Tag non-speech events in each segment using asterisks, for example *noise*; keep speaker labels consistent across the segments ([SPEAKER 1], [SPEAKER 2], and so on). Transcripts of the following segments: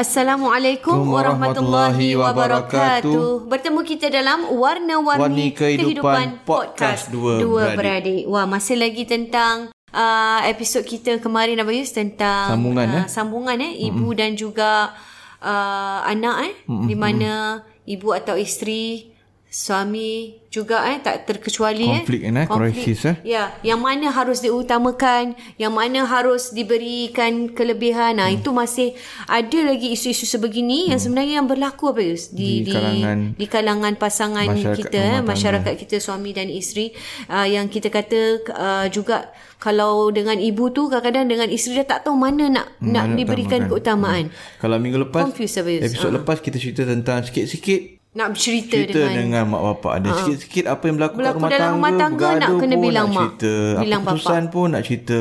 [SPEAKER 1] Assalamualaikum warahmatullahi wabarakatuh. Bertemu kita dalam Warna-Warni
[SPEAKER 2] Warni
[SPEAKER 1] Kehidupan,
[SPEAKER 2] Kehidupan Podcast Dua
[SPEAKER 1] Dua
[SPEAKER 2] Beradik.
[SPEAKER 1] Beradik. Wah, masih lagi tentang uh, episod kita kemarin apa Yus tentang
[SPEAKER 2] Sambungan,
[SPEAKER 1] uh,
[SPEAKER 2] eh?
[SPEAKER 1] sambungan eh ibu mm-hmm. dan juga uh, anak eh mm-hmm. di mana ibu atau isteri suami juga eh tak terkecuali
[SPEAKER 2] Konflik,
[SPEAKER 1] eh
[SPEAKER 2] eh, crisis, eh.
[SPEAKER 1] Ya, yang mana harus diutamakan, yang mana harus diberikan kelebihan. Nah, hmm. itu masih ada lagi isu-isu sebegini hmm. yang sebenarnya yang berlaku apa Yus?
[SPEAKER 2] Di kalangan
[SPEAKER 1] di kalangan pasangan
[SPEAKER 2] masyarakat
[SPEAKER 1] kita, eh, masyarakat kita suami dan isteri uh, yang kita kata uh, juga kalau dengan ibu tu kadang-kadang dengan isteri dia tak tahu mana nak
[SPEAKER 2] Hmm,
[SPEAKER 1] nak
[SPEAKER 2] mana nak
[SPEAKER 1] diberikan
[SPEAKER 2] utamakan.
[SPEAKER 1] keutamaan.
[SPEAKER 2] Kalau minggu lepas,
[SPEAKER 1] Confused
[SPEAKER 2] episod
[SPEAKER 1] Ah.
[SPEAKER 2] lepas kita cerita tentang sikit-sikit
[SPEAKER 1] Nak bercerita
[SPEAKER 2] cerita
[SPEAKER 1] dengan,
[SPEAKER 2] dengan, mak bapak. Ada sikit-sikit apa yang berlaku,
[SPEAKER 1] Berlaku
[SPEAKER 2] kat rumah
[SPEAKER 1] dalam
[SPEAKER 2] tangga.
[SPEAKER 1] rumah tangga, nak kena bilang
[SPEAKER 2] nak
[SPEAKER 1] mak.
[SPEAKER 2] cerita.
[SPEAKER 1] Bilang
[SPEAKER 2] apa keputusan pun nak cerita.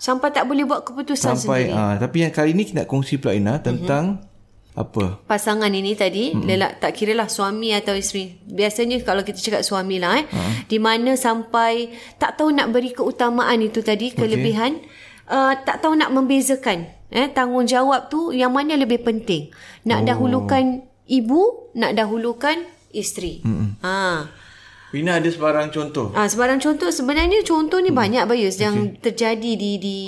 [SPEAKER 1] sampai tak boleh buat keputusan
[SPEAKER 2] Sampai,
[SPEAKER 1] sendiri.
[SPEAKER 2] ah, tapi yang kali ni nak kongsi pula Ina tentang apa?
[SPEAKER 1] pasangan ini tadi hmm. lelak tak kira lah suami atau isteri biasanya kalau kita cakap suami lah eh uh. di mana sampai tak tahu nak beri keutamaan itu tadi kelebihan uh, tak tahu nak membezakan eh tanggungjawab tu yang mana lebih penting nak oh. dahulukan ibu nak dahulukan isteri hmm. ha
[SPEAKER 2] Ina ada sebarang contoh.
[SPEAKER 1] Ah sebarang contoh sebenarnya contoh ni hmm. banyak Bayus okay. yang terjadi di di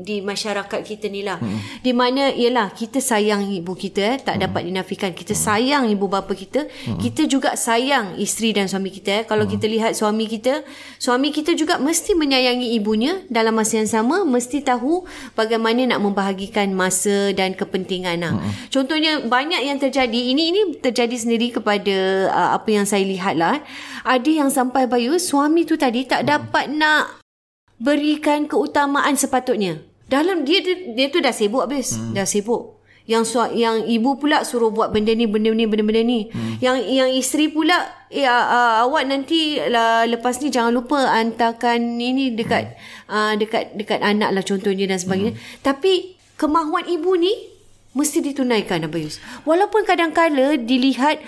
[SPEAKER 1] di masyarakat kita ni lah. Hmm. Di mana ialah kita sayang ibu kita eh tak hmm. dapat dinafikan. Kita hmm. sayang ibu bapa kita, hmm. kita juga sayang isteri dan suami kita eh. Kalau hmm. kita lihat suami kita, suami kita juga mesti menyayangi ibunya dalam masa yang sama mesti tahu bagaimana nak membahagikan masa dan kepentingan lah. Hmm. Contohnya banyak yang terjadi ini ini terjadi sendiri kepada uh, apa yang saya lihat lah. eh. Ada yang sampai Bayu suami tu tadi tak dapat nak berikan keutamaan sepatutnya. Dalam dia dia, dia tu dah sibuk habis. Hmm. Dah sibuk. Yang su, yang ibu pula suruh buat benda ni benda ni benda-benda ni. Hmm. Yang yang isteri pula eh uh, uh, awak nanti lah, lepas ni jangan lupa hantarkan ini dekat hmm. uh, dekat dekat anak lah contohnya dan sebagainya. Hmm. Tapi kemahuan ibu ni mesti ditunaikan Abayus. Walaupun kadang-kala dilihat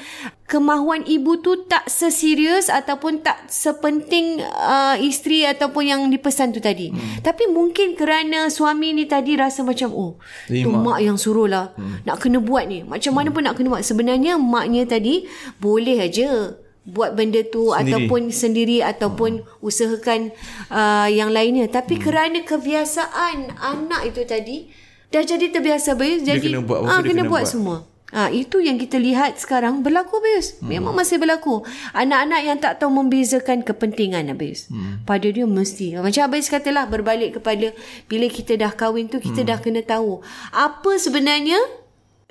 [SPEAKER 1] kemahuan ibu tu tak seserius ataupun tak sepenting uh, isteri ataupun yang dipesan tu tadi. Hmm. Tapi mungkin kerana suami ni tadi rasa macam oh tu
[SPEAKER 2] Terima.
[SPEAKER 1] mak yang suruh lah hmm. nak kena buat ni. Macam mana pun nak kena buat. Sebenarnya maknya tadi boleh aja buat benda tu
[SPEAKER 2] Sendiri.
[SPEAKER 1] ataupun sendiri ataupun hmm. usahakan uh, yang lainnya tapi hmm. kerana kebiasaan anak itu tadi dah jadi terbiasa
[SPEAKER 2] Dia
[SPEAKER 1] jadi
[SPEAKER 2] kena buat apa
[SPEAKER 1] ah,
[SPEAKER 2] dia
[SPEAKER 1] kena,
[SPEAKER 2] kena
[SPEAKER 1] buat,
[SPEAKER 2] buat.
[SPEAKER 1] semua Ah itu yang kita lihat sekarang berlaku Bayus. Hmm. Memang masih berlaku. Anak-anak yang tak tahu membezakan kepentingan Bayus. Hmm. Pada dia mesti. Macam Bayus katalah berbalik kepada bila kita dah kahwin tu kita hmm. dah kena tahu apa sebenarnya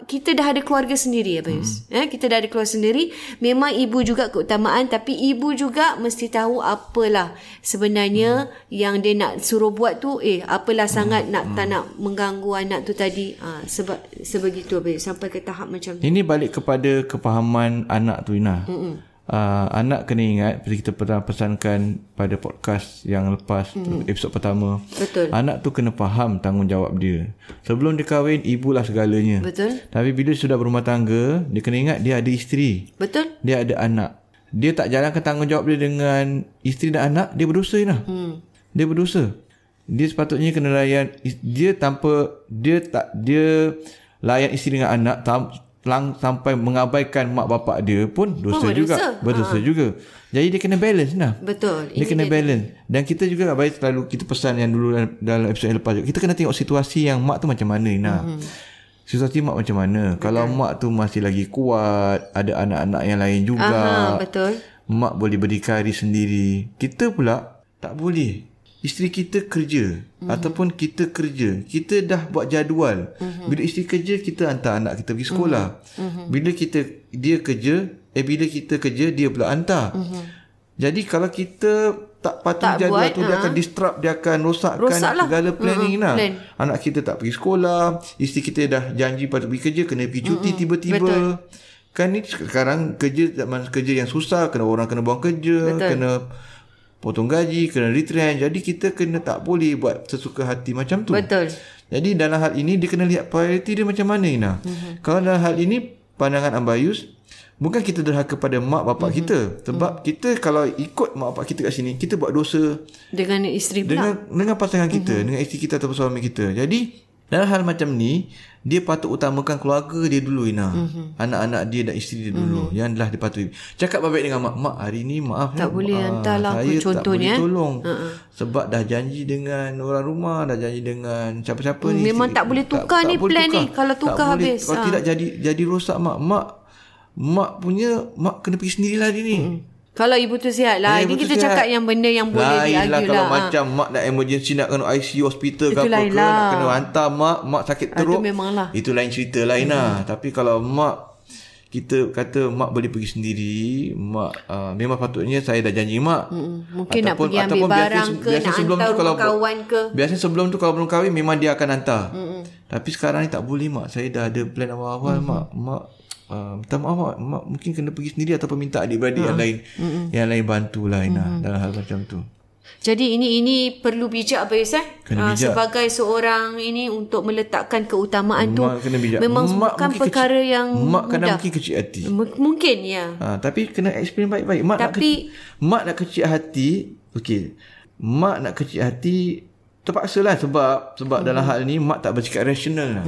[SPEAKER 1] kita dah ada keluarga sendiri ya Bayus. Hmm. Eh, kita dah ada keluarga sendiri. Memang ibu juga keutamaan tapi ibu juga mesti tahu apalah sebenarnya hmm. yang dia nak suruh buat tu eh apalah hmm. sangat nak hmm. tak nak mengganggu anak tu tadi. Ah sebab sebegitu Bayus sampai ke tahap macam tu.
[SPEAKER 2] Ini balik kepada kepahaman anak tu Ina. Mm-mm. Uh, anak kena ingat seperti kita pernah pesankan pada podcast yang lepas mm. episod pertama.
[SPEAKER 1] Betul.
[SPEAKER 2] Anak tu kena faham tanggungjawab dia. Sebelum dia kahwin ibulah segalanya.
[SPEAKER 1] Betul.
[SPEAKER 2] Tapi bila sudah berumah tangga, dia kena ingat dia ada isteri.
[SPEAKER 1] Betul?
[SPEAKER 2] Dia ada anak. Dia tak jalankan tanggungjawab dia dengan isteri dan anak, dia berdosa Ina.
[SPEAKER 1] Hmm.
[SPEAKER 2] Dia berdosa. dia sepatutnya kena layan dia tanpa dia tak dia layan isteri dengan anak tam, lang, sampai mengabaikan mak bapak dia pun dosa
[SPEAKER 1] Oh,
[SPEAKER 2] juga.
[SPEAKER 1] Berdosa.
[SPEAKER 2] berdosa juga. Jadi dia kena balance lah.
[SPEAKER 1] Betul.
[SPEAKER 2] dia kena balance. Dan kita juga baik selalu kita pesan yang dulu dalam, episod yang lepas juga. kita kena tengok situasi yang mak tu macam mana Ina.
[SPEAKER 1] Mhm.
[SPEAKER 2] situasi mak macam mana. Kalau mak tu masih lagi kuat ada anak-anak yang lain juga
[SPEAKER 1] Aha, betul.
[SPEAKER 2] mak boleh berdikari sendiri. Kita pula tak boleh isteri kita kerja mm-hmm. ataupun kita kerja kita dah buat jadual mm-hmm. bila isteri kerja kita hantar anak kita pergi sekolah mm-hmm. bila kita dia kerja eh bila kita kerja dia pula hantar mm-hmm. jadi kalau kita tak patuh
[SPEAKER 1] Tak
[SPEAKER 2] jadual
[SPEAKER 1] buat,
[SPEAKER 2] tu dia
[SPEAKER 1] ha.
[SPEAKER 2] akan disrupt dia akan rosakkan
[SPEAKER 1] Rosak lah.
[SPEAKER 2] segala planning
[SPEAKER 1] Mm-mm,
[SPEAKER 2] lah
[SPEAKER 1] plan.
[SPEAKER 2] anak kita tak pergi sekolah isteri kita dah janji patut pergi kerja kena pergi cuti
[SPEAKER 1] Mm-mm,
[SPEAKER 2] tiba-tiba
[SPEAKER 1] betul.
[SPEAKER 2] kan ni sekarang kerja zaman kerja yang susah kena orang kena buang kerja
[SPEAKER 1] Betul.
[SPEAKER 2] kena potong gaji kena retrench jadi kita kena tak boleh buat sesuka hati macam tu
[SPEAKER 1] Betul.
[SPEAKER 2] jadi dalam hal ini dia kena lihat prioriti dia macam mana Ina mm-hmm. kalau dalam hal ini pandangan Ambayus bukan kita derhaka pada mak bapak mm-hmm. kita sebab mm-hmm. kita kalau ikut mak bapak kita kat sini kita buat dosa
[SPEAKER 1] Dengan isteri pula.
[SPEAKER 2] dengan dengan pasangan kita mm-hmm. dengan isteri kita ataupun suami kita jadi dalam hal macam ni dia patut utamakan keluarga dia dulu Ina mm-hmm. anak-anak dia dan isteri dia dulu mm-hmm. yang dah dipatuhi cakap baik dengan mak mak hari ni maaf
[SPEAKER 1] Tak
[SPEAKER 2] ya,
[SPEAKER 1] boleh
[SPEAKER 2] ah,
[SPEAKER 1] hantarlah
[SPEAKER 2] saya
[SPEAKER 1] contohnya,
[SPEAKER 2] tak boleh
[SPEAKER 1] eh.
[SPEAKER 2] tolong uh-uh. sebab dah janji dengan orang rumah dah janji dengan siapa-siapa
[SPEAKER 1] Hmm,
[SPEAKER 2] ni
[SPEAKER 1] memang tak boleh tukar ni
[SPEAKER 2] boleh
[SPEAKER 1] plan ni. Kalau tukar
[SPEAKER 2] tak boleh.
[SPEAKER 1] habis.
[SPEAKER 2] kalau
[SPEAKER 1] Ah.
[SPEAKER 2] tidak jadi jadi rosak mak mak mak punya mak kena pergi sendirilah dia ni
[SPEAKER 1] Hmm. Kalau ibu tu sihat lah.
[SPEAKER 2] Eh,
[SPEAKER 1] Ini kita
[SPEAKER 2] sihat.
[SPEAKER 1] cakap yang benda yang boleh
[SPEAKER 2] Lain lah
[SPEAKER 1] diargue
[SPEAKER 2] kalau
[SPEAKER 1] lah.
[SPEAKER 2] macam mak nak emergency nak kena ICU hospital ke
[SPEAKER 1] Itu
[SPEAKER 2] apa
[SPEAKER 1] lain
[SPEAKER 2] ke
[SPEAKER 1] lah.
[SPEAKER 2] nak kena hantar mak mak sakit teruk
[SPEAKER 1] tu memang lah.
[SPEAKER 2] itu lain cerita lain lah tapi kalau mak kita kata mak boleh pergi sendiri mak uh, memang patutnya saya dah janji mak
[SPEAKER 1] Mm, mungkin nak pergi ambil
[SPEAKER 2] biasa-
[SPEAKER 1] barang ke,
[SPEAKER 2] biasa
[SPEAKER 1] nak
[SPEAKER 2] sebelum
[SPEAKER 1] hantar
[SPEAKER 2] tu kalau
[SPEAKER 1] kawan ke.
[SPEAKER 2] biasa sebelum tu kalau belum kahwin memang dia akan hantar Mm-mm. tapi sekarang ni tak boleh mak saya dah ada plan awal-awal mm-hmm. mak mak Uh, minta maaf mak, mak mungkin kena pergi sendiri ataupun minta adik-beradik yang lain mm-hmm. yang lain bantu lah Ina mm-hmm. dalam hal macam tu
[SPEAKER 1] Jadi ini ini perlu bijak Abayus eh.
[SPEAKER 2] Kena
[SPEAKER 1] Ah,
[SPEAKER 2] bijak.
[SPEAKER 1] sebagai seorang ini untuk meletakkan keutamaan tu
[SPEAKER 2] mak kena bijak
[SPEAKER 1] memang
[SPEAKER 2] mak
[SPEAKER 1] bukan perkara
[SPEAKER 2] kecil,
[SPEAKER 1] yang
[SPEAKER 2] mak kadang
[SPEAKER 1] mudah.
[SPEAKER 2] mungkin kecil hati
[SPEAKER 1] M- mungkin ya.
[SPEAKER 2] Ha, tapi kena explain baik-baik. Mak nak
[SPEAKER 1] Tapi-
[SPEAKER 2] kecil, mak nak kecil hati. Okey. Mak nak kecil hati terpaksa lah sebab sebab
[SPEAKER 1] Hmm.
[SPEAKER 2] dalam hal ni mak tak bercakap rasional lah.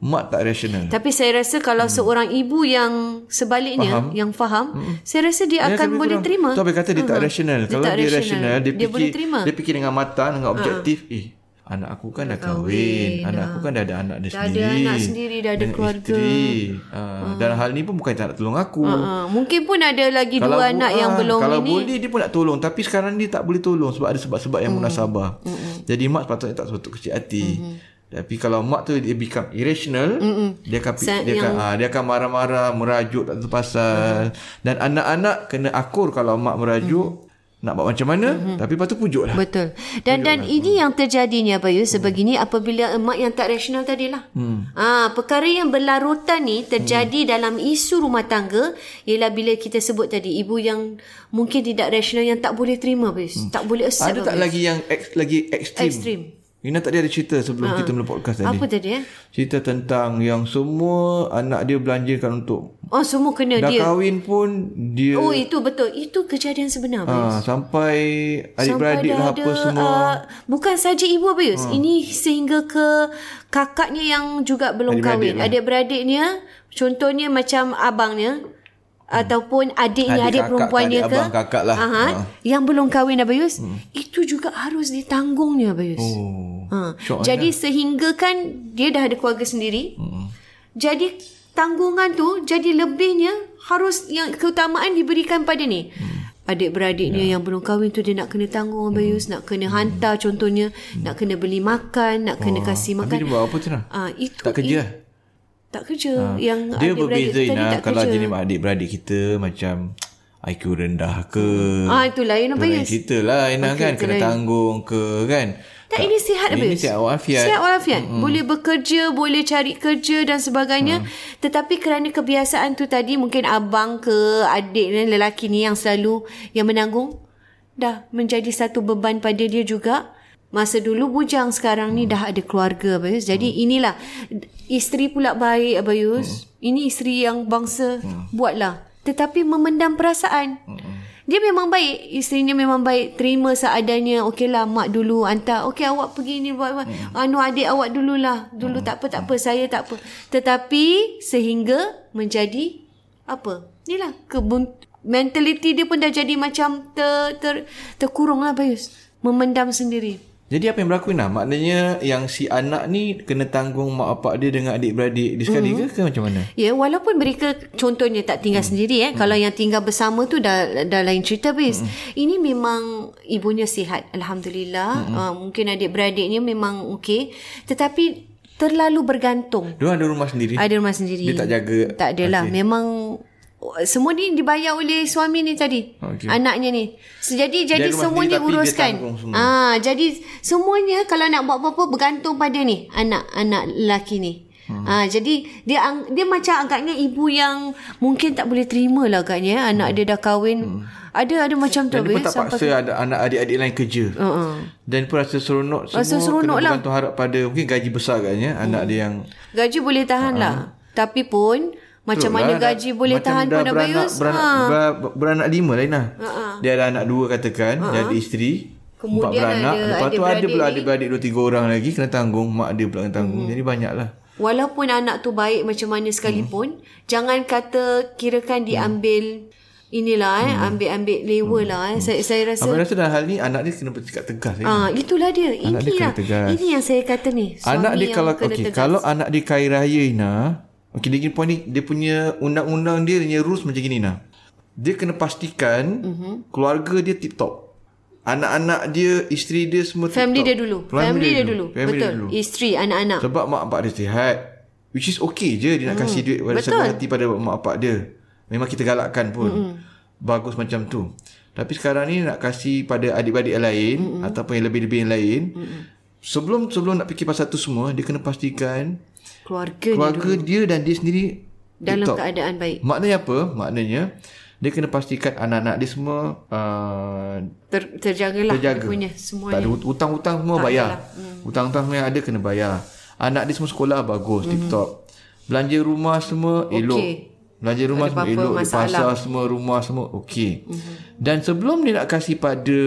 [SPEAKER 2] Mak tak rasional.
[SPEAKER 1] Tapi saya rasa kalau
[SPEAKER 2] Hmm.
[SPEAKER 1] seorang ibu yang sebaliknya
[SPEAKER 2] Faham.
[SPEAKER 1] yang faham, saya rasa dia
[SPEAKER 2] Dia
[SPEAKER 1] akan boleh
[SPEAKER 2] kurang.
[SPEAKER 1] terima.
[SPEAKER 2] Tu apa kata dia tak rasional.
[SPEAKER 1] Dia
[SPEAKER 2] Kalau
[SPEAKER 1] tak
[SPEAKER 2] dia
[SPEAKER 1] rasional.
[SPEAKER 2] rasional, dia,
[SPEAKER 1] Dia
[SPEAKER 2] fikir dia fikir dengan mata dengan objektif, eh anak aku kan dah kahwin, anak aku kan dah ada anak dia
[SPEAKER 1] Dah ada
[SPEAKER 2] sendiri.
[SPEAKER 1] anak sendiri, dah ada keluarga.
[SPEAKER 2] Isteri. Ha, dalam hal ni pun bukan tak nak tolong aku.
[SPEAKER 1] Ah, mungkin pun ada lagi dua
[SPEAKER 2] bu-
[SPEAKER 1] anak yang belum
[SPEAKER 2] kalau
[SPEAKER 1] ini.
[SPEAKER 2] boleh dia pun nak tolong tapi sekarang dia tak boleh tolong sebab ada sebab-sebab yang munasabah. Mm-mm. Jadi mak sepatutnya tak sepatut kecil hati. Mm-hmm. Tapi kalau mak tu dia become irrational, Mm-mm. dia akan
[SPEAKER 1] Sa-
[SPEAKER 2] dia akan ah, dia akan marah-marah, merajuk tak tahu pasal. Mm-hmm. Dan anak-anak kena akur kalau mak merajuk mm-hmm. nak buat macam mana, mm-hmm. tapi lepas tu pujuk lah.
[SPEAKER 1] Betul. Dan dan ini yang terjadinya Bayus sebegini apabila emak yang tak rasional tadilah. Hmm. Ah, perkara yang berlarutan ni terjadi hmm. dalam isu rumah tangga ialah bila kita sebut tadi ibu yang mungkin tidak rasional yang tak boleh terima Bayus. Hmm. Tak boleh accept.
[SPEAKER 2] Ada tak
[SPEAKER 1] Bayus.
[SPEAKER 2] lagi yang ex, lagi ekstrim?
[SPEAKER 1] Ekstrim.
[SPEAKER 2] Ina tadi ada cerita sebelum kita mula podcast tadi.
[SPEAKER 1] Apa tadi eh?
[SPEAKER 2] Cerita tentang yang semua anak dia belanjakan untuk
[SPEAKER 1] Oh semua kena
[SPEAKER 2] dah
[SPEAKER 1] dia.
[SPEAKER 2] kahwin pun dia
[SPEAKER 1] Oh itu betul. Itu kejadian sebenar.
[SPEAKER 2] Ha, sampai adik-beradik
[SPEAKER 1] dah
[SPEAKER 2] lah apa
[SPEAKER 1] ada,
[SPEAKER 2] semua. Ha.
[SPEAKER 1] Uh, bukan saja ibu Abayus. Ini sehingga ke kakaknya yang juga belum
[SPEAKER 2] Adik-beradik
[SPEAKER 1] kahwin.
[SPEAKER 2] lah.
[SPEAKER 1] Adik-beradiknya, contohnya macam abangnya. Ataupun adiknya,
[SPEAKER 2] Adik
[SPEAKER 1] adik,
[SPEAKER 2] kakak,
[SPEAKER 1] perempuannya
[SPEAKER 2] adik
[SPEAKER 1] ke.
[SPEAKER 2] abang, kakak lah.
[SPEAKER 1] Aha,
[SPEAKER 2] Ha.
[SPEAKER 1] Yang belum kahwin Abayus. Itu juga harus ditanggungnya Abayus.
[SPEAKER 2] Oh.
[SPEAKER 1] Ha.
[SPEAKER 2] Syok
[SPEAKER 1] Jadi sehingga kan dia dah ada keluarga sendiri. Hmm. Jadi tanggungan tu jadi lebihnya harus yang keutamaan diberikan pada ni. Hmm. Adik-beradiknya ya. yang belum kahwin tu dia nak kena tanggung Abayus, nak kena hantar contohnya, nak kena beli makan, nak kena kasih
[SPEAKER 2] Habis
[SPEAKER 1] makan.
[SPEAKER 2] dia buat apa tu nak?
[SPEAKER 1] Ah itu
[SPEAKER 2] Tak kerja lah.
[SPEAKER 1] Tak kerja. Yang
[SPEAKER 2] Dia
[SPEAKER 1] adik-beradik
[SPEAKER 2] berbeza Ina
[SPEAKER 1] tak
[SPEAKER 2] kalau
[SPEAKER 1] kerja.
[SPEAKER 2] jenis adik-beradik kita macam *tsk* IQ rendah ke.
[SPEAKER 1] Ah itu lain
[SPEAKER 2] Tu lain
[SPEAKER 1] Abayus.
[SPEAKER 2] cerita lah Ina
[SPEAKER 1] Okey,
[SPEAKER 2] kan
[SPEAKER 1] itu
[SPEAKER 2] kena
[SPEAKER 1] lain.
[SPEAKER 2] tanggung ke kan.
[SPEAKER 1] Tak, ini sihat
[SPEAKER 2] Ini
[SPEAKER 1] Abayus.
[SPEAKER 2] sihat walafiat.
[SPEAKER 1] Sihat walafiat. Mm-hmm. Boleh bekerja, boleh cari kerja dan sebagainya. Mm. Tetapi kerana kebiasaan tu tadi mungkin abang ke adik ni lelaki ni yang selalu yang menanggung dah menjadi satu beban pada dia juga. Masa dulu bujang sekarang ni dah ada keluarga Abayus. Jadi inilah isteri pula baik Abayus. Ini isteri yang bangsa buatlah. Tetapi memendam perasaan. dia memang baik. Isterinya memang baik. Terima seadanya. Okeylah mak dulu hantar. Okey awak pergi ni buat hmm. anu adik awak dululah. Dulu hmm. tak apa tak apa saya tak apa. Tetapi sehingga menjadi apa? Inilah kebun mentaliti dia pun dah jadi macam ter, ter terkurung lah Bayus. Memendam sendiri
[SPEAKER 2] jadi apa yang berlaku Ina? Maknanya yang si anak ni kena tanggung mak bapak dia dengan adik-beradik dia sekali mm-hmm. ke, ke macam mana?
[SPEAKER 1] Ya, walaupun mereka contohnya tak tinggal mm. sendiri eh. Mm. Kalau yang tinggal bersama tu dah dah lain cerita bis. Mm. Ini memang ibunya sihat alhamdulillah. Mm. Uh, mungkin adik-beradiknya memang okey. Tetapi terlalu bergantung.
[SPEAKER 2] Dia ada rumah sendiri.
[SPEAKER 1] Ada rumah sendiri.
[SPEAKER 2] Dia tak jaga.
[SPEAKER 1] Tak adalah. Okay. Memang semua ni dibayar oleh suami ni tadi. Okay. Anaknya ni. So, jadi jadi semuanya uruskan. Semua. Ah, jadi semuanya kalau nak buat apa-apa bergantung pada ni anak-anak lelaki ni. Hmm. Ah, jadi dia dia macam agaknya ibu yang mungkin tak boleh terima lah agaknya anak hmm. dia dah kahwin. Hmm. Ada ada macam tu.
[SPEAKER 2] Dan dia pun tak paksa ada anak adik-adik lain kerja. Uh-uh. Dan pun rasa seronok rasa semua seronok kena lah. bergantung harap pada mungkin gaji besar agaknya hmm. anak dia yang.
[SPEAKER 1] Gaji boleh tahan uh-huh. lah. Tapi pun macam mana lah, gaji boleh macam tahan pun Abayus?
[SPEAKER 2] Beranak, ha. ber, beranak lima lain lah. Uh-huh. Dia ada anak dua katakan. Uh-huh. Dia ada isteri. Kemudian empat beranak. Ada Lepas tu ada pula adik-beradik dua tiga orang lagi. Kena tanggung. Mak dia pula kena tanggung. Hmm. Jadi banyak lah.
[SPEAKER 1] Walaupun anak tu baik macam mana sekalipun. Hmm. Jangan kata kirakan diambil... Hmm. Inilah eh hmm. ambil-ambil lewa hmm. lah eh. Hmm. Saya saya rasa
[SPEAKER 2] Abang rasa dalam hal ni anak dia kena bercakap tegas
[SPEAKER 1] Ah ya. itulah dia. Anak Inilah. dia. Ini yang saya kata ni.
[SPEAKER 2] Suami anak dia kalau okey kalau anak dia kaya raya Ina, Okey, dia point ni, dia punya undang-undang dia, dia punya rules macam gini nah. Dia kena pastikan uh-huh. keluarga dia tip top. Anak-anak dia, isteri dia semua
[SPEAKER 1] Family
[SPEAKER 2] tip
[SPEAKER 1] dia dulu. Family, Family dia, dia dulu. Family Betul. Dia dulu. Isteri, anak-anak.
[SPEAKER 2] Sebab mak bapak dia sihat. Which is okay je dia nak hmm. kasih duit pada sebab hati pada mak bapak dia. Memang kita galakkan pun. Hmm. Bagus macam tu. Tapi sekarang ni nak kasih pada adik-adik yang lain hmm. ataupun yang lebih-lebih yang lain. Hmm. Sebelum sebelum nak fikir pasal tu semua, dia kena pastikan
[SPEAKER 1] keluarga,
[SPEAKER 2] keluarga dia, dia dan dia sendiri
[SPEAKER 1] dalam TikTok. keadaan baik.
[SPEAKER 2] Maknanya apa? Maknanya dia kena pastikan anak-anak dia semua uh,
[SPEAKER 1] Ter, terjagalah terjaga. punya semuanya.
[SPEAKER 2] Tak ada hutang-hutang semua tak bayar. Hmm. Hutang-hutang semua yang ada kena bayar. Anak dia semua sekolah bagus, hmm. tip-top. Belanja rumah semua elok. Belanja rumah ada semua elok, masalah. pasar semua rumah semua okey. Hmm. Dan sebelum dia nak kasih pada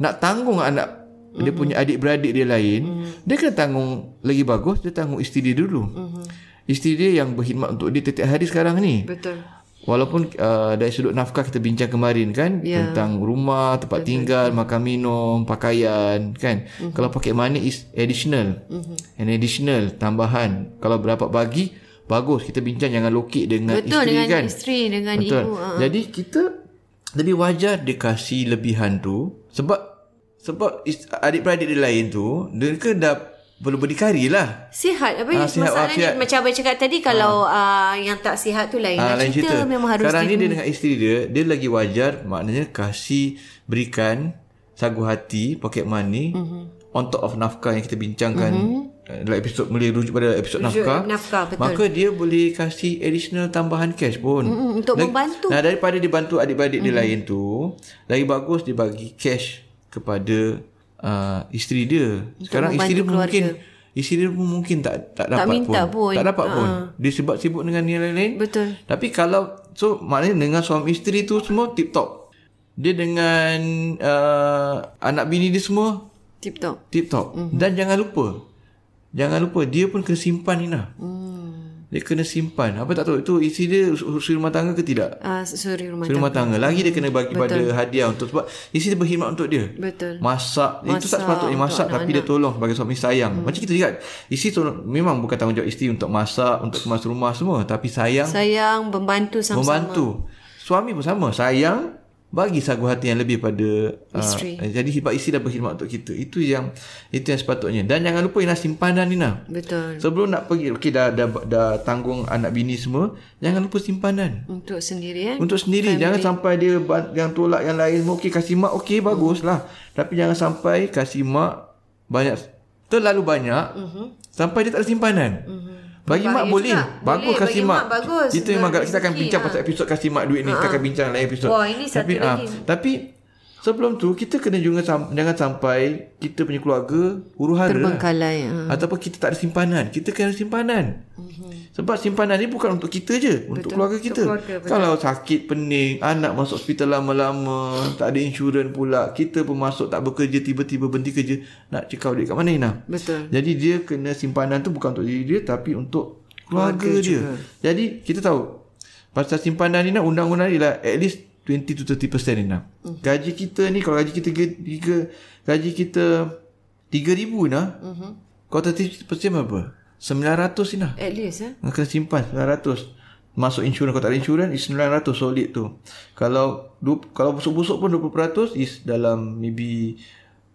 [SPEAKER 2] nak tanggung anak mm-hmm. dia punya adik-beradik dia lain, mm-hmm. dia kena tanggung lagi bagus, dia tanggung isteri dia dulu. Mm-hmm. Isteri dia yang berkhidmat untuk dia setiap hari sekarang ni.
[SPEAKER 1] Betul.
[SPEAKER 2] Walaupun uh, dari sudut nafkah kita bincang kemarin kan yeah. tentang rumah, tempat Betul. tinggal, makan minum, pakaian kan. Mm-hmm. Kalau pakai money is additional. Mm-hmm. An additional tambahan. Kalau berapa bagi bagus kita bincang jangan lokit dengan
[SPEAKER 1] Betul,
[SPEAKER 2] isteri
[SPEAKER 1] dengan
[SPEAKER 2] kan.
[SPEAKER 1] Betul isteri dengan
[SPEAKER 2] Betul.
[SPEAKER 1] ibu. Uh-huh.
[SPEAKER 2] Jadi kita lebih wajar dia kasih lebihan tu sebab sebab adik-beradik dia lain tu, mereka dah perlu berdikari lah.
[SPEAKER 1] Sihat. Apa ha, sihat, masalahnya sihat. macam abang cakap tadi, kalau ha. uh, yang tak sihat tu lain. Ha, lain cerita, cerita. Memang harus
[SPEAKER 2] Sekarang ni dia dengan isteri dia, dia lagi wajar maknanya kasih berikan sagu hati, pocket money, mm-hmm. on top of nafkah yang kita bincangkan mm-hmm. dalam episod boleh rujuk pada episod rujuk nafkah.
[SPEAKER 1] Nafkah, betul.
[SPEAKER 2] Maka dia boleh kasih additional tambahan cash pun.
[SPEAKER 1] Mm-hmm, untuk lagi, membantu.
[SPEAKER 2] Nah, daripada dibantu adik-adik mm-hmm. dia lain tu, lagi bagus dia bagi cash kepada uh, isteri dia. Sekarang isteri dia mungkin isteri dia pun mungkin tak tak dapat tak minta pun. pun. Tak dapat uh. pun. Dia sebab sibuk dengan yang lain-lain.
[SPEAKER 1] Betul.
[SPEAKER 2] Tapi kalau so maknanya dengan suami isteri tu semua tip top. Dia dengan uh, anak bini dia semua
[SPEAKER 1] tip top.
[SPEAKER 2] Tip top. Mm-hmm. Dan jangan lupa. Jangan lupa dia pun kena simpan Nina. Mm. Dia kena simpan. Apa tak tahu itu isi dia suri rumah tangga ke tidak?
[SPEAKER 1] Ah uh, suri rumah,
[SPEAKER 2] rumah tangga. Lagi dia kena bagi Betul. pada hadiah untuk sebab isi dia berkhidmat untuk dia.
[SPEAKER 1] Betul.
[SPEAKER 2] Masak. masak itu tak sepatutnya masak tapi anak. dia tolong sebagai suami sayang. Hmm. Macam kita juga. Isi tu memang bukan tanggungjawab isteri untuk masak, untuk kemas rumah semua tapi sayang.
[SPEAKER 1] Sayang membantu sama-sama.
[SPEAKER 2] Membantu. Suami pun sama. Sayang bagi sagu hati yang lebih pada isteri. Uh, jadi sebab isteri dah berkhidmat untuk kita. Itu yang itu yang sepatutnya. Dan jangan lupa Ina simpanan Ina.
[SPEAKER 1] Betul.
[SPEAKER 2] Sebelum nak pergi okey dah, dah dah tanggung anak bini semua, jangan lupa simpanan.
[SPEAKER 1] Untuk sendiri eh.
[SPEAKER 2] Untuk sendiri. Family. Jangan sampai dia yang tolak yang lain okey kasih mak okey baguslah. Hmm. Tapi jangan sampai kasih mak banyak terlalu banyak uh-huh. sampai dia tak ada simpanan. Uh-huh. Bagi mak boleh. Juga. Bagus boleh, kasih mak. bagus. Kita memang kita akan bincang ha. pasal episod kasih mak duit ni. Ha. Kita akan bincang lain episod.
[SPEAKER 1] Wah, ini satu
[SPEAKER 2] tapi,
[SPEAKER 1] lagi.
[SPEAKER 2] Ha, tapi Sebelum tu kita kena juga jangan sampai kita punya keluarga huru hara. lah.
[SPEAKER 1] Terbengkalai. Ha.
[SPEAKER 2] Ataupun kita tak ada simpanan. Kita kena ada simpanan. Mm-hmm. Sebab simpanan ni bukan untuk kita je. Untuk keluarga kita.
[SPEAKER 1] keluarga, betul.
[SPEAKER 2] Kalau sakit, pening, anak masuk hospital lama-lama, tak ada insurans pula. Kita pun masuk tak bekerja, tiba-tiba berhenti kerja. Nak cekau duit kat mana Ina?
[SPEAKER 1] Betul.
[SPEAKER 2] Jadi dia kena simpanan tu bukan untuk diri dia tapi untuk keluarga,
[SPEAKER 1] Keluarga
[SPEAKER 2] dia.
[SPEAKER 1] juga.
[SPEAKER 2] Jadi kita tahu pasal simpanan ni nak undang-undang ni lah at least 20 to 30% ni nak.
[SPEAKER 1] Mhm.
[SPEAKER 2] Gaji kita ni kalau gaji kita tiga gaji kita 3000 nak.
[SPEAKER 1] Mhm.
[SPEAKER 2] Kau 30% berapa? 900 ni nak.
[SPEAKER 1] At least eh.
[SPEAKER 2] Kena simpan 900. Masuk insurans kau tak ada insurans is 900 solid tu. Kalau du, kalau busuk-busuk pun 20% is dalam maybe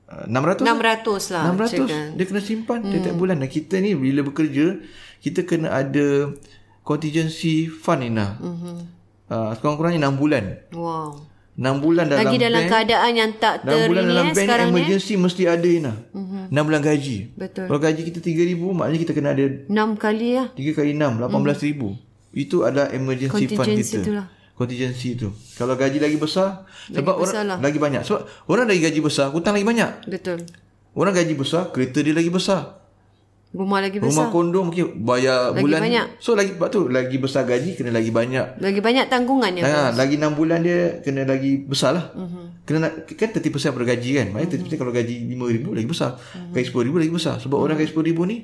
[SPEAKER 2] uh, 600 lah.
[SPEAKER 1] 600 lah.
[SPEAKER 2] 600
[SPEAKER 1] cakap.
[SPEAKER 2] dia kena simpan hmm. tiap bulan dan kita ni bila bekerja kita kena ada contingency fund ni nah. Mm-hmm. Uh, sekurang-kurangnya 6 bulan.
[SPEAKER 1] Wow.
[SPEAKER 2] 6 bulan dalam
[SPEAKER 1] Lagi dalam
[SPEAKER 2] bank,
[SPEAKER 1] keadaan yang tak
[SPEAKER 2] 6
[SPEAKER 1] ter
[SPEAKER 2] bulan
[SPEAKER 1] ini
[SPEAKER 2] dalam
[SPEAKER 1] eh,
[SPEAKER 2] bank
[SPEAKER 1] sekarang ni. eh.
[SPEAKER 2] emergency mesti ada ni nah. Mm-hmm. 6 bulan gaji.
[SPEAKER 1] Betul.
[SPEAKER 2] Kalau gaji kita 3000 maknanya kita kena ada
[SPEAKER 1] 6 kali lah.
[SPEAKER 2] 3 kali 6 18000. Itu adalah emergency fund
[SPEAKER 1] Contingency
[SPEAKER 2] kita.
[SPEAKER 1] tu lah.
[SPEAKER 2] Contingency tu. Kalau gaji lagi besar sebab
[SPEAKER 1] besar
[SPEAKER 2] orang
[SPEAKER 1] lah.
[SPEAKER 2] lagi banyak. Sebab orang lagi gaji besar, hutang lagi banyak.
[SPEAKER 1] Betul.
[SPEAKER 2] Orang gaji besar, kereta dia lagi besar.
[SPEAKER 1] Rumah lagi
[SPEAKER 2] Rumah
[SPEAKER 1] besar.
[SPEAKER 2] kondo mungkin bayar
[SPEAKER 1] Lagi
[SPEAKER 2] bulan
[SPEAKER 1] banyak.
[SPEAKER 2] So lagi sebab tu lagi besar gaji kena lagi banyak.
[SPEAKER 1] Lagi banyak tanggungannya.
[SPEAKER 2] Ha, lagi 6 bulan dia kena lagi besar lah.
[SPEAKER 1] Mhm.
[SPEAKER 2] Uh-huh. Kena kan 30% pada gaji kan. Maknanya uh-huh. 30% kalau gaji 5,000 lagi besar.
[SPEAKER 1] Mhm.
[SPEAKER 2] Uh-huh. Gaji 10,000 lagi besar. Sebab uh-huh. orang gaji 10,000 ni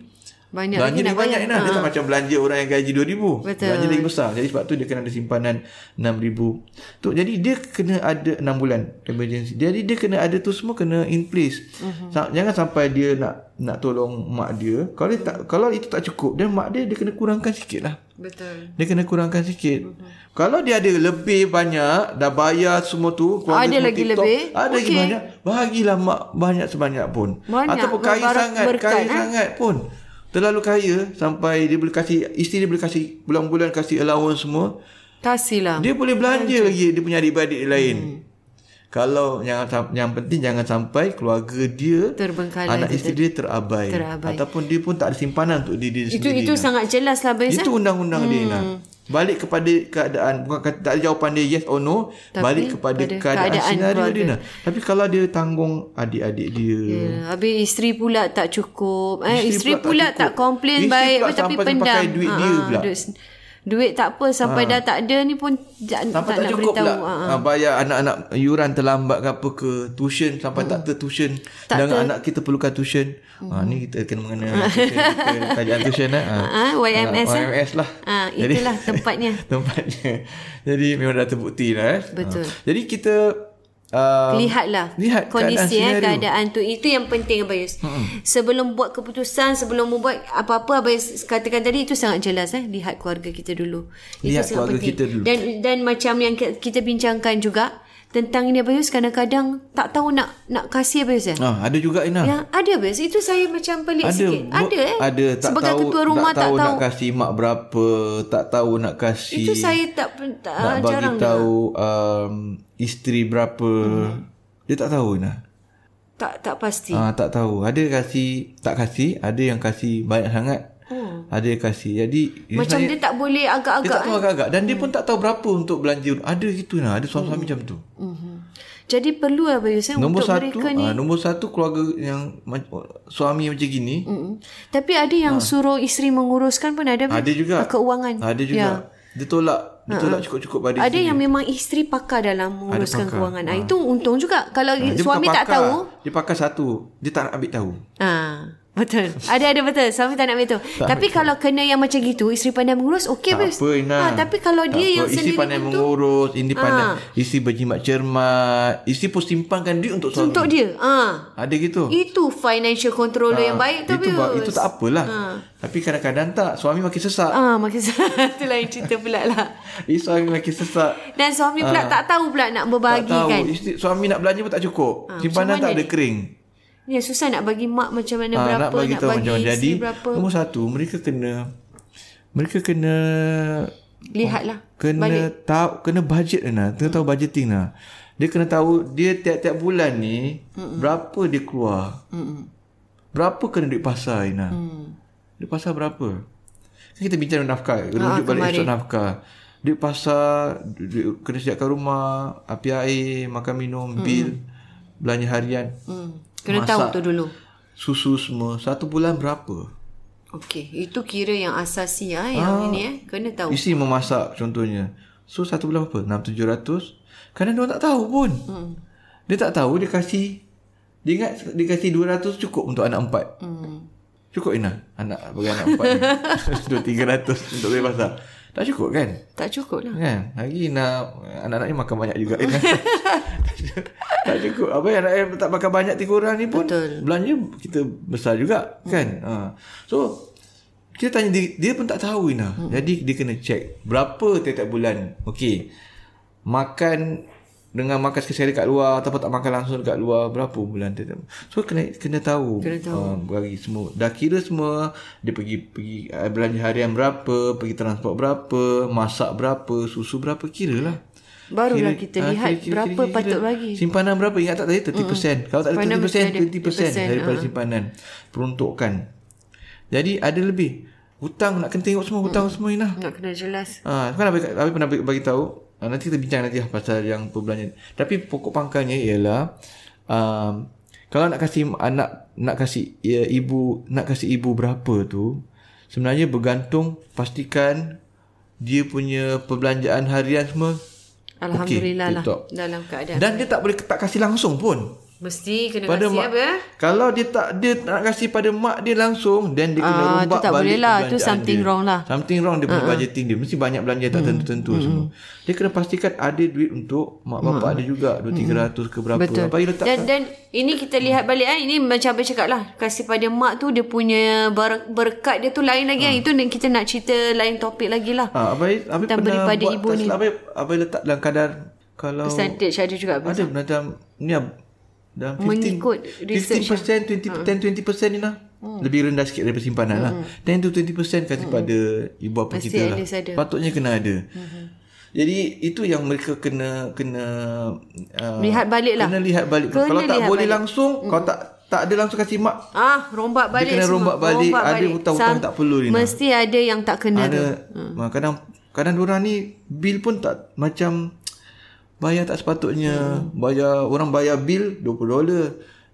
[SPEAKER 1] Banyak
[SPEAKER 2] belanja
[SPEAKER 1] lagi
[SPEAKER 2] dia banyak
[SPEAKER 1] bayar.
[SPEAKER 2] nah. Dia tak macam belanja orang yang gaji 2,000.
[SPEAKER 1] Betul.
[SPEAKER 2] Belanja lagi besar. Jadi sebab tu dia kena ada simpanan 6,000. Tu, jadi dia kena ada 6 bulan emergency. Jadi dia kena ada tu semua kena in place. Uh-huh. Jangan sampai dia nak nak tolong mak dia. Kalau dia tak, kalau itu tak cukup, dan mak dia dia kena kurangkan sikit lah.
[SPEAKER 1] Betul.
[SPEAKER 2] Dia kena kurangkan sikit. Uh-huh. Kalau dia ada lebih banyak, dah bayar semua tu.
[SPEAKER 1] Ada
[SPEAKER 2] semua
[SPEAKER 1] lagi lebih?
[SPEAKER 2] Ada lagi
[SPEAKER 1] Okey.
[SPEAKER 2] banyak. Bahagilah mak banyak sebanyak pun.
[SPEAKER 1] Banyak.
[SPEAKER 2] Ataupun kaya sangat.
[SPEAKER 1] berkat,
[SPEAKER 2] kaya
[SPEAKER 1] eh?
[SPEAKER 2] sangat pun. Terlalu kaya sampai dia boleh kasih, isteri dia boleh kasih bulan-bulan kasih allowance semua.
[SPEAKER 1] Kasihlah.
[SPEAKER 2] Dia boleh belanja lagi dia punya adik-beradik dia lain. Hmm. Kalau yang yang penting jangan sampai keluarga dia
[SPEAKER 1] Terbengkalai
[SPEAKER 2] anak isteri dia terabai.
[SPEAKER 1] Terabai.
[SPEAKER 2] ataupun dia pun tak ada simpanan untuk diri dia
[SPEAKER 1] Itu
[SPEAKER 2] sendiri.
[SPEAKER 1] itu
[SPEAKER 2] Nah.
[SPEAKER 1] sangat jelas lah Bayus.
[SPEAKER 2] Itu undang-undang hmm. dia Ina. Balik kepada keadaan bukan kata, tak ada jawapan dia yes or no,
[SPEAKER 1] Tapi
[SPEAKER 2] balik kepada
[SPEAKER 1] pada
[SPEAKER 2] keadaan,
[SPEAKER 1] keadaan
[SPEAKER 2] senario
[SPEAKER 1] keluarga.
[SPEAKER 2] dia nah. Tapi kalau dia tanggung adik-adik dia.
[SPEAKER 1] Ya, habis isteri pula tak cukup. Eh,
[SPEAKER 2] Isteri
[SPEAKER 1] isteri
[SPEAKER 2] pula
[SPEAKER 1] pula,
[SPEAKER 2] tak
[SPEAKER 1] tak,
[SPEAKER 2] cukup.
[SPEAKER 1] komplain
[SPEAKER 2] Isteri
[SPEAKER 1] baik
[SPEAKER 2] pula
[SPEAKER 1] tapi pendam.
[SPEAKER 2] pakai duit dia
[SPEAKER 1] Ha,
[SPEAKER 2] pula.
[SPEAKER 1] Duit, duit tak apa sampai dah tak ada ni pun ja-
[SPEAKER 2] Sampai tak,
[SPEAKER 1] nak
[SPEAKER 2] cukup
[SPEAKER 1] beritahu.
[SPEAKER 2] pula
[SPEAKER 1] Ha, ha.
[SPEAKER 2] ha. bayar anak-anak yuran terlambat ke apa ke tuition sampai tak ter tuition
[SPEAKER 1] Tak
[SPEAKER 2] sedangkan
[SPEAKER 1] ter-
[SPEAKER 2] anak kita perlukan tuition. Ha ni kita kena mengenai tajaan tuition. Ha.
[SPEAKER 1] Ha, YMS,
[SPEAKER 2] Ha? YMS lah.
[SPEAKER 1] Ha, itulah tempatnya. *laughs*
[SPEAKER 2] tempatnya. Jadi memang dah terbukti lah eh.
[SPEAKER 1] Betul.
[SPEAKER 2] Ha. Jadi kita uh,
[SPEAKER 1] Lihatlah
[SPEAKER 2] lihat
[SPEAKER 1] kondisi
[SPEAKER 2] keadaan
[SPEAKER 1] eh, keadaan tu itu yang penting Abayus. Hmm. Sebelum buat keputusan, sebelum membuat apa-apa Abayus katakan tadi itu sangat jelas eh lihat keluarga kita dulu.
[SPEAKER 2] Lihat
[SPEAKER 1] itu sangat
[SPEAKER 2] keluarga
[SPEAKER 1] penting.
[SPEAKER 2] kita dulu.
[SPEAKER 1] Dan dan macam yang ki- kita bincangkan juga tentang ini Abayus kadang-kadang tak tahu nak nak kasih Abayus eh.
[SPEAKER 2] Ha, ada juga Ina.
[SPEAKER 1] Ya, ada Abayus. Itu saya macam pelik
[SPEAKER 2] ada
[SPEAKER 1] sikit. Ada eh.
[SPEAKER 2] ada tak
[SPEAKER 1] Sebagai
[SPEAKER 2] tahu,
[SPEAKER 1] ketua rumah
[SPEAKER 2] tak
[SPEAKER 1] tak
[SPEAKER 2] tahu,
[SPEAKER 1] tahu.
[SPEAKER 2] nak kasih mak berapa tak tahu nak kasih
[SPEAKER 1] Itu saya tak, tak
[SPEAKER 2] nak bagi
[SPEAKER 1] jarang
[SPEAKER 2] tahu um, isteri berapa
[SPEAKER 1] Hmm.
[SPEAKER 2] dia tak tahu nah
[SPEAKER 1] tak tak pasti.
[SPEAKER 2] ah tak tahu ada kasih tak kasih ada yang kasih banyak sangat. Ada yang kasih jadi dia
[SPEAKER 1] Macam dia tak boleh
[SPEAKER 2] dia
[SPEAKER 1] agak-agak
[SPEAKER 2] tak tahu agak-agak dan dia pun tak tahu berapa untuk belanja ada gitu nah ada suami-suami macam tu
[SPEAKER 1] Jadi perlu lah Bayus eh,
[SPEAKER 2] nombor
[SPEAKER 1] untuk
[SPEAKER 2] satu
[SPEAKER 1] mereka ni.
[SPEAKER 2] ah, nombor satu keluarga yang suami macam gini
[SPEAKER 1] Mm. Tapi ada yang suruh isteri menguruskan pun ada.
[SPEAKER 2] Ada juga
[SPEAKER 1] Ah, Keuangan.
[SPEAKER 2] ada juga
[SPEAKER 1] Ya.
[SPEAKER 2] dia tolak dia tolak cukup-cukup pada
[SPEAKER 1] Ada yang memang isteri pakar dalam menguruskan
[SPEAKER 2] pakar.
[SPEAKER 1] kewangan. Ah, itu untung juga. Kalau
[SPEAKER 2] dia
[SPEAKER 1] suami tak
[SPEAKER 2] pakar.
[SPEAKER 1] tahu.
[SPEAKER 2] dia pakai satu dia tak nak ambil tahu
[SPEAKER 1] Ah, betul. Ada ada betul. Suami tak nak ambil tu. tapi kalau kena yang macam gitu, isteri pandai mengurus, okey
[SPEAKER 2] tak
[SPEAKER 1] Bayus.
[SPEAKER 2] apa Ina
[SPEAKER 1] Ah, tapi kalau
[SPEAKER 2] Tak
[SPEAKER 1] dia
[SPEAKER 2] apa.
[SPEAKER 1] yang
[SPEAKER 2] isteri
[SPEAKER 1] sendiri
[SPEAKER 2] pandai
[SPEAKER 1] tu
[SPEAKER 2] mengurus isteri pandai
[SPEAKER 1] Ah.
[SPEAKER 2] isteri berjimat cermat isteri pun simpankan duit untuk suami
[SPEAKER 1] untuk dia. Ah.
[SPEAKER 2] ada gitu
[SPEAKER 1] Itu financial controller yang baik tu
[SPEAKER 2] Ah, itu, ba-
[SPEAKER 1] Bayus.
[SPEAKER 2] itu tak apalah tapi kadang-kadang tak suami makin sesak
[SPEAKER 1] Ah, makin *laughs* itu lain cerita pula lah. *laughs*
[SPEAKER 2] eh, suami makin sesak
[SPEAKER 1] Dan suami pula tak tahu pula nak
[SPEAKER 2] tak
[SPEAKER 1] berbagi
[SPEAKER 2] tahu
[SPEAKER 1] kan.
[SPEAKER 2] isteri, suami nak belanja pun tak cukup
[SPEAKER 1] Ah,
[SPEAKER 2] simpanan tak ada kering
[SPEAKER 1] Ya susah nak bagi mak macam mana
[SPEAKER 2] Ah,
[SPEAKER 1] berapa
[SPEAKER 2] nak bagi tahu macam mana. jadi
[SPEAKER 1] berapa.
[SPEAKER 2] nombor satu mereka kena mereka kena
[SPEAKER 1] Lihatlah.
[SPEAKER 2] kena
[SPEAKER 1] Balik.
[SPEAKER 2] tahu kena budget nah kena tahu budgeting nah dia kena tahu dia tiap-tiap bulan ni Mm-mm. berapa dia keluar
[SPEAKER 1] Mm-mm.
[SPEAKER 2] berapa kena duit pasar Ina
[SPEAKER 1] Hmm.
[SPEAKER 2] duit pasar berapa kan kita bincang nafkah rujuk
[SPEAKER 1] Ah,
[SPEAKER 2] balik episod nafkah duit pasar duit, kena siapkan rumah api air makan minum bil belanja harian.
[SPEAKER 1] Hmm. Kena tahu tu dulu.
[SPEAKER 2] Susu semua. Satu bulan berapa?
[SPEAKER 1] Okey, itu kira yang asasi ah yang ini eh. Kena tahu.
[SPEAKER 2] Isteri memasak contohnya. So satu bulan berapa? 6 700. Kadang dia tak tahu pun. Hmm. Dia tak tahu dia kasih dia ingat dia kasih 200 cukup untuk anak empat. Hmm. Cukup Ina anak bagi anak empat. *laughs* Dua tiga ratus untuk beli pasar. Tak cukup kan?
[SPEAKER 1] Tak cukup lah.
[SPEAKER 2] Kan? Lagi nak anak-anak ni makan banyak juga. Ina. *laughs* *laughs* tak cukup. Apa yang yang tak makan banyak tiga orang ni pun
[SPEAKER 1] Betul.
[SPEAKER 2] belanja kita besar juga kan? Ha. So kita tanya dia, dia pun tak tahu Ina. Hmm. Jadi dia kena check berapa tiap-tiap bulan. Okey. Makan dengan makan sekali kat luar ataupun tak makan langsung dekat luar berapa bulan tiap So kena kena tahu.
[SPEAKER 1] Kena tahu.
[SPEAKER 2] Uh, bagi semua. Dah kira semua dia pergi pergi uh, belanja harian berapa, pergi transport berapa, masak berapa, susu berapa kiralah.
[SPEAKER 1] Barulah kita
[SPEAKER 2] ah,
[SPEAKER 1] lihat berapa patut bagi.
[SPEAKER 2] Simpanan berapa? Ingat tak tadi 30%. Mm. Kalau tak ada
[SPEAKER 1] Simpanan
[SPEAKER 2] 30%,
[SPEAKER 1] mesti ada
[SPEAKER 2] 20%
[SPEAKER 1] 20%,
[SPEAKER 2] daripada
[SPEAKER 1] ah.
[SPEAKER 2] simpanan. Peruntukan. Jadi ada lebih. Hutang nak kena tengok semua hutang semua Inah.
[SPEAKER 1] Nak kena jelas.
[SPEAKER 2] Ha, kan Habis, Habis pernah bagi, bagi tahu. Ha, nanti kita bincang nanti lah pasal yang perbelanjaan. Tapi pokok pangkalnya ialah um, kalau nak kasih anak nak kasih ya, ibu nak kasih ibu berapa tu sebenarnya bergantung pastikan dia punya perbelanjaan harian semua
[SPEAKER 1] Alhamdulillah lah
[SPEAKER 2] tip-top.
[SPEAKER 1] dalam keadaan.
[SPEAKER 2] dan dia tak boleh tak kasih langsung pun.
[SPEAKER 1] Mesti kena
[SPEAKER 2] Pada
[SPEAKER 1] kasi
[SPEAKER 2] mak,
[SPEAKER 1] apa eh?
[SPEAKER 2] Kalau dia tak dia nak kasih pada mak dia langsung then dia kena
[SPEAKER 1] Ah,
[SPEAKER 2] rombak
[SPEAKER 1] tu tak
[SPEAKER 2] balik
[SPEAKER 1] boleh lah. Tu
[SPEAKER 2] perbelanjaan
[SPEAKER 1] something
[SPEAKER 2] dia.
[SPEAKER 1] wrong lah. Ah,
[SPEAKER 2] Something wrong dia punya budgeting dia. Mesti banyak belanja tak tentu-tentu semua. Dia kena pastikan ada duit untuk mak bapak ada juga 2 300 ke berapa.
[SPEAKER 1] Betul.
[SPEAKER 2] Apa yang letak
[SPEAKER 1] Dan dan ini kita lihat balik eh. Ini macam apa cakap lah. Kasih pada mak tu dia punya ber, berkat dia tu lain lagi. Hmm. Itu yang kita nak cerita lain topik lagi lah.
[SPEAKER 2] Ha, abai abai
[SPEAKER 1] Tentang
[SPEAKER 2] pernah
[SPEAKER 1] beri pada
[SPEAKER 2] buat
[SPEAKER 1] ibu
[SPEAKER 2] tak
[SPEAKER 1] ni.
[SPEAKER 2] abai abai letak dalam kadar kalau
[SPEAKER 1] Percentage ada juga.
[SPEAKER 2] ada macam ni ab- dalam 15,
[SPEAKER 1] Mengikut research
[SPEAKER 2] 15% 20 10 20% ni lah. Lebih rendah sikit daripada simpanan lah. 10 to 20% kasih pada ibu bapa kita lah.
[SPEAKER 1] ada.
[SPEAKER 2] Patutnya kena ada. Jadi itu yang mereka kena kena uh,
[SPEAKER 1] Lihat balik lah.
[SPEAKER 2] Kena lihat balik.
[SPEAKER 1] Kena
[SPEAKER 2] kalau tak boleh
[SPEAKER 1] balik.
[SPEAKER 2] langsung, kalau tak tak ada langsung kasih mak
[SPEAKER 1] Ah, rombak balik
[SPEAKER 2] kena
[SPEAKER 1] semua.
[SPEAKER 2] rombak balik. Ada hutang-hutang tak perlu ni, Nah.
[SPEAKER 1] Mesti ada yang tak kena tu.
[SPEAKER 2] ada hmm. kadang kadang orang ni bil pun tak macam bayar tak sepatutnya. Hmm. bayar orang bayar bil 20 dolar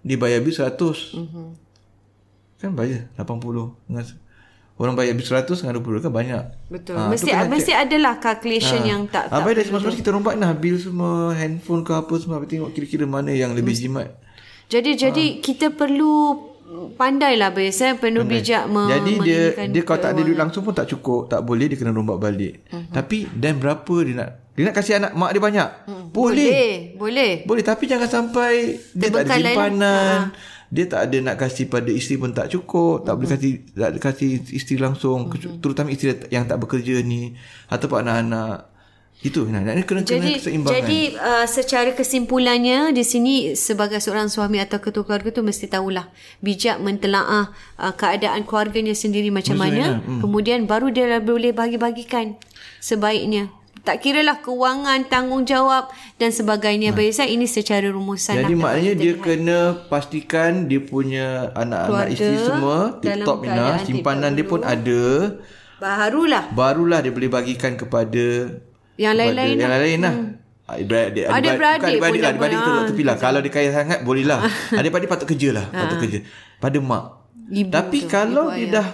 [SPEAKER 2] dia bayar bil 100 hmm. kan bayar 80 dengan orang bayar bil 100 dengan 20 kan banyak.
[SPEAKER 1] Betul.
[SPEAKER 2] Ah,
[SPEAKER 1] mesti
[SPEAKER 2] kena
[SPEAKER 1] mesti adalah calculation yang tak
[SPEAKER 2] Ah,
[SPEAKER 1] tak
[SPEAKER 2] baik dari semasa kita rombak nah bil semua handphone ke apa semua tengok kira-kira mana yang lebih jimat.
[SPEAKER 1] Jadi jadi kita perlu pandailah bes eh penuh bijak me-
[SPEAKER 2] Jadi dia dia kalau tak ada duit langsung pun tak cukup, tak boleh dia kena rombak balik. Uh-huh. Tapi dan berapa dia nak dia nak kasih anak mak dia banyak? Hmm. Boleh.
[SPEAKER 1] Boleh, boleh.
[SPEAKER 2] Boleh tapi jangan sampai dia tak ada
[SPEAKER 1] lah.
[SPEAKER 2] simpanan. Dia tak ada nak kasih pada isteri pun tak cukup, tak boleh kasih tak kasih isteri langsung, uh-huh. terutama isteri yang tak bekerja ni ataupun anak-anak. Itu nah, nak kena kena
[SPEAKER 1] Jadi
[SPEAKER 2] keseimbangan.
[SPEAKER 1] jadi uh, secara kesimpulannya di sini sebagai seorang suami atau ketua keluarga tu mesti tahulah. Bijak mentelaah uh, keadaan keluarganya sendiri macam mana. Hmm. kemudian baru dia boleh bagi-bagikan sebaiknya. Tak kiralah kewangan tanggungjawab dan sebagainya. Nah. biasa ini secara rumusan
[SPEAKER 2] Jadi
[SPEAKER 1] lah
[SPEAKER 2] maknanya dia kena pastikan dia punya anak-anak isteri semua tip-top simpanan dia pun ada.
[SPEAKER 1] barulah.
[SPEAKER 2] Barulah dia boleh bagikan kepada
[SPEAKER 1] yang lain-lain
[SPEAKER 2] yang
[SPEAKER 1] lah.
[SPEAKER 2] lain lah. Hmm. Beradik,
[SPEAKER 1] Ada beradik
[SPEAKER 2] bukan adik-beradik
[SPEAKER 1] pun
[SPEAKER 2] lah.
[SPEAKER 1] yang
[SPEAKER 2] Adik-beradik
[SPEAKER 1] boleh.
[SPEAKER 2] tu tepi lah. Kalau dia kaya sangat, boleh lah. *laughs* Adik-beradik patut kerja lah. Patut kerja. Pada mak.
[SPEAKER 1] Ibu
[SPEAKER 2] Tapi
[SPEAKER 1] tu,
[SPEAKER 2] kalau
[SPEAKER 1] ibu
[SPEAKER 2] dia
[SPEAKER 1] ayah.
[SPEAKER 2] dah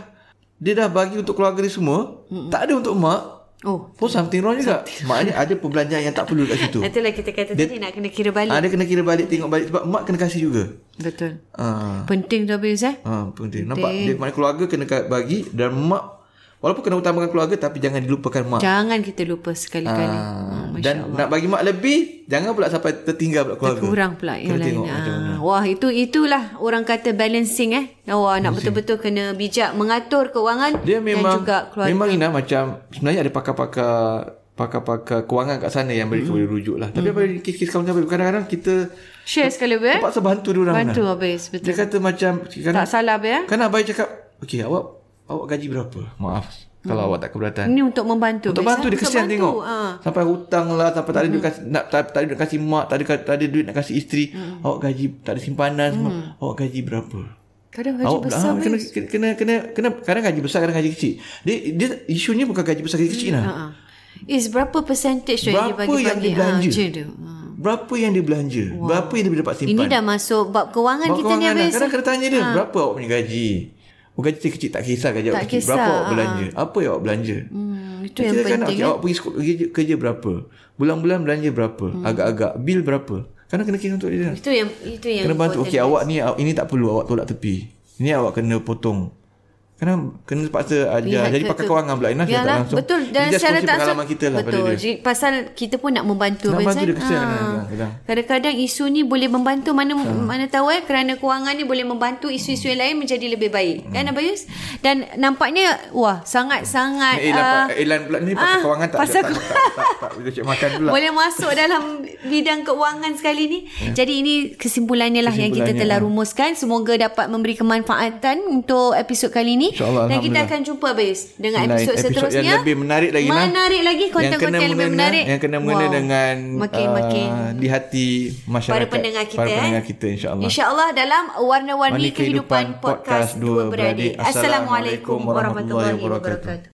[SPEAKER 2] dia dah bagi untuk keluarga dia semua, tak ada untuk mak,
[SPEAKER 1] oh
[SPEAKER 2] pun something wrong juga. Maknanya ada perbelanjaan yang tak perlu kat situ. *laughs*
[SPEAKER 1] itulah kita kata tadi nak kena kira balik
[SPEAKER 2] Ada kena kira balik, tengok balik. Sebab mak kena kasih juga.
[SPEAKER 1] betul
[SPEAKER 2] Ah.
[SPEAKER 1] penting tu habis eh
[SPEAKER 2] Ha, penting. Nampak dia keluarga kena bagi dan mak walaupun kena utamakan keluarga tapi jangan dilupakan mak.
[SPEAKER 1] Jangan kita lupa sekali-kali. Ha,
[SPEAKER 2] dan nak bagi mak lebih, jangan pula sampai tertinggal pula keluarga.
[SPEAKER 1] kurang pula yang
[SPEAKER 2] Kena
[SPEAKER 1] lain.
[SPEAKER 2] tengok.
[SPEAKER 1] Ha. Wah, itu itulah orang kata balancing eh. Wah, nak betul-betul kena bijak mengatur keuangan
[SPEAKER 2] Dia memang
[SPEAKER 1] dan juga keluarga.
[SPEAKER 2] memang Ina macam sebenarnya ada pakar-pakar pakar-pakar kewangan kat sana yang mereka boleh rujuk lah. Tapi apa kes-kes kawan kami kadang-kadang kita
[SPEAKER 1] Share sekali ber.
[SPEAKER 2] terpaksa bantu dia orang.
[SPEAKER 1] Bantu
[SPEAKER 2] Ina.
[SPEAKER 1] habis
[SPEAKER 2] Dia
[SPEAKER 1] betul.
[SPEAKER 2] kata macam kadang,
[SPEAKER 1] Tak salah ber.
[SPEAKER 2] kan abai cakap, "Okey, awak awak gaji berapa?" Maaf kalau awak tak keberatan.
[SPEAKER 1] Ini untuk membantu.
[SPEAKER 2] Untuk bantu dia kesian
[SPEAKER 1] bantu.
[SPEAKER 2] tengok.
[SPEAKER 1] Ha.
[SPEAKER 2] Sampai hutang lah, sampai tak ada duit kasih nak tak, tak ada duit kasih mak, tak ada tak ada duit nak kasih isteri. Awak gaji tak ada simpanan semua. Awak gaji berapa?
[SPEAKER 1] Kadang gaji
[SPEAKER 2] Awak
[SPEAKER 1] besar
[SPEAKER 2] ah,
[SPEAKER 1] bes.
[SPEAKER 2] kena, kena kena kena kena kadang gaji besar kadang gaji kecil. Dia dia isunya bukan gaji besar gaji kecil lah.
[SPEAKER 1] Ha. Is berapa percentage tu yang dia
[SPEAKER 2] Berapa
[SPEAKER 1] bagi-bagi?
[SPEAKER 2] yang dia belanja?
[SPEAKER 1] Ha, tu. Ha.
[SPEAKER 2] Berapa yang dia belanja? Wow. Berapa yang dia dapat simpan?
[SPEAKER 1] Ini dah masuk bab kewangan
[SPEAKER 2] Bab
[SPEAKER 1] kita ni
[SPEAKER 2] kewangan lah.
[SPEAKER 1] habis.
[SPEAKER 2] Kadang kena tanya dia, berapa awak punya gaji? Oh, gaji kecil tak kisah gaji awak kecil.
[SPEAKER 1] kisah,
[SPEAKER 2] Berapa awak belanja? Apa yang awak belanja?
[SPEAKER 1] Hmm, itu yang
[SPEAKER 2] kan
[SPEAKER 1] penting.
[SPEAKER 2] okay,
[SPEAKER 1] eh.
[SPEAKER 2] awak pergi sekolah, kerja, kerja berapa? Bulan-bulan belanja berapa?
[SPEAKER 1] Hmm.
[SPEAKER 2] Agak-agak bil berapa? Kadang kena kira untuk dia.
[SPEAKER 1] Itu yang itu yang
[SPEAKER 2] Kena bantu. Okey, awak ni ini tak perlu awak tolak tepi. Ini awak kena potong. Kena kena paksa ajar.
[SPEAKER 1] Lihat
[SPEAKER 2] Jadi pakai
[SPEAKER 1] ke-
[SPEAKER 2] kewangan pula. Ina saya tak
[SPEAKER 1] Yalah,
[SPEAKER 2] langsung.
[SPEAKER 1] betul dan
[SPEAKER 2] Dia
[SPEAKER 1] secara tak
[SPEAKER 2] pengalaman kita lah
[SPEAKER 1] betul.
[SPEAKER 2] pada dia.
[SPEAKER 1] Jadi, pasal kita pun nak membantu
[SPEAKER 2] Nak bantu dia kesian
[SPEAKER 1] Ah.
[SPEAKER 2] kadang-kadang.
[SPEAKER 1] Isu ni boleh membantu mana
[SPEAKER 2] Ha.
[SPEAKER 1] mana tahu eh kerana kewangan ni boleh membantu isu-isu yang lain menjadi lebih baik.
[SPEAKER 2] Hmm.
[SPEAKER 1] Kan Abayus? Dan nampaknya wah sangat-sangat
[SPEAKER 2] Elan,
[SPEAKER 1] ah,
[SPEAKER 2] Elan pula ni pakai
[SPEAKER 1] ah,
[SPEAKER 2] kewangan tak
[SPEAKER 1] pasal
[SPEAKER 2] tak, tak, tak, tak, tak, boleh cek makan pula.
[SPEAKER 1] boleh masuk dalam bidang keuangan sekali ni. Jadi ini kesimpulannya lah yang kita telah
[SPEAKER 2] ah.
[SPEAKER 1] rumuskan. Semoga dapat memberi kemanfaatan untuk episod kali ni.
[SPEAKER 2] InsyaAllah,
[SPEAKER 1] Dan kita akan jumpa Abayus dengan episod seterusnya.
[SPEAKER 2] yang lebih menarik lagi.
[SPEAKER 1] Menarik lagi
[SPEAKER 2] yang
[SPEAKER 1] konten-konten
[SPEAKER 2] kena
[SPEAKER 1] yang lebih menarik.
[SPEAKER 2] yang kena mengena
[SPEAKER 1] Wow.
[SPEAKER 2] dengan
[SPEAKER 1] makin-makin
[SPEAKER 2] uh, di hati masyarakat
[SPEAKER 1] para pendengar kita
[SPEAKER 2] para
[SPEAKER 1] eh.
[SPEAKER 2] pendengar kita insyaallah
[SPEAKER 1] InsyaAllah dalam Warna-Warni
[SPEAKER 2] Warni
[SPEAKER 1] Kehidupan
[SPEAKER 2] Kehidupan
[SPEAKER 1] Podcast Dua.
[SPEAKER 2] Beradik.
[SPEAKER 1] Assalamualaikum warahmatullahi wabarakatuh.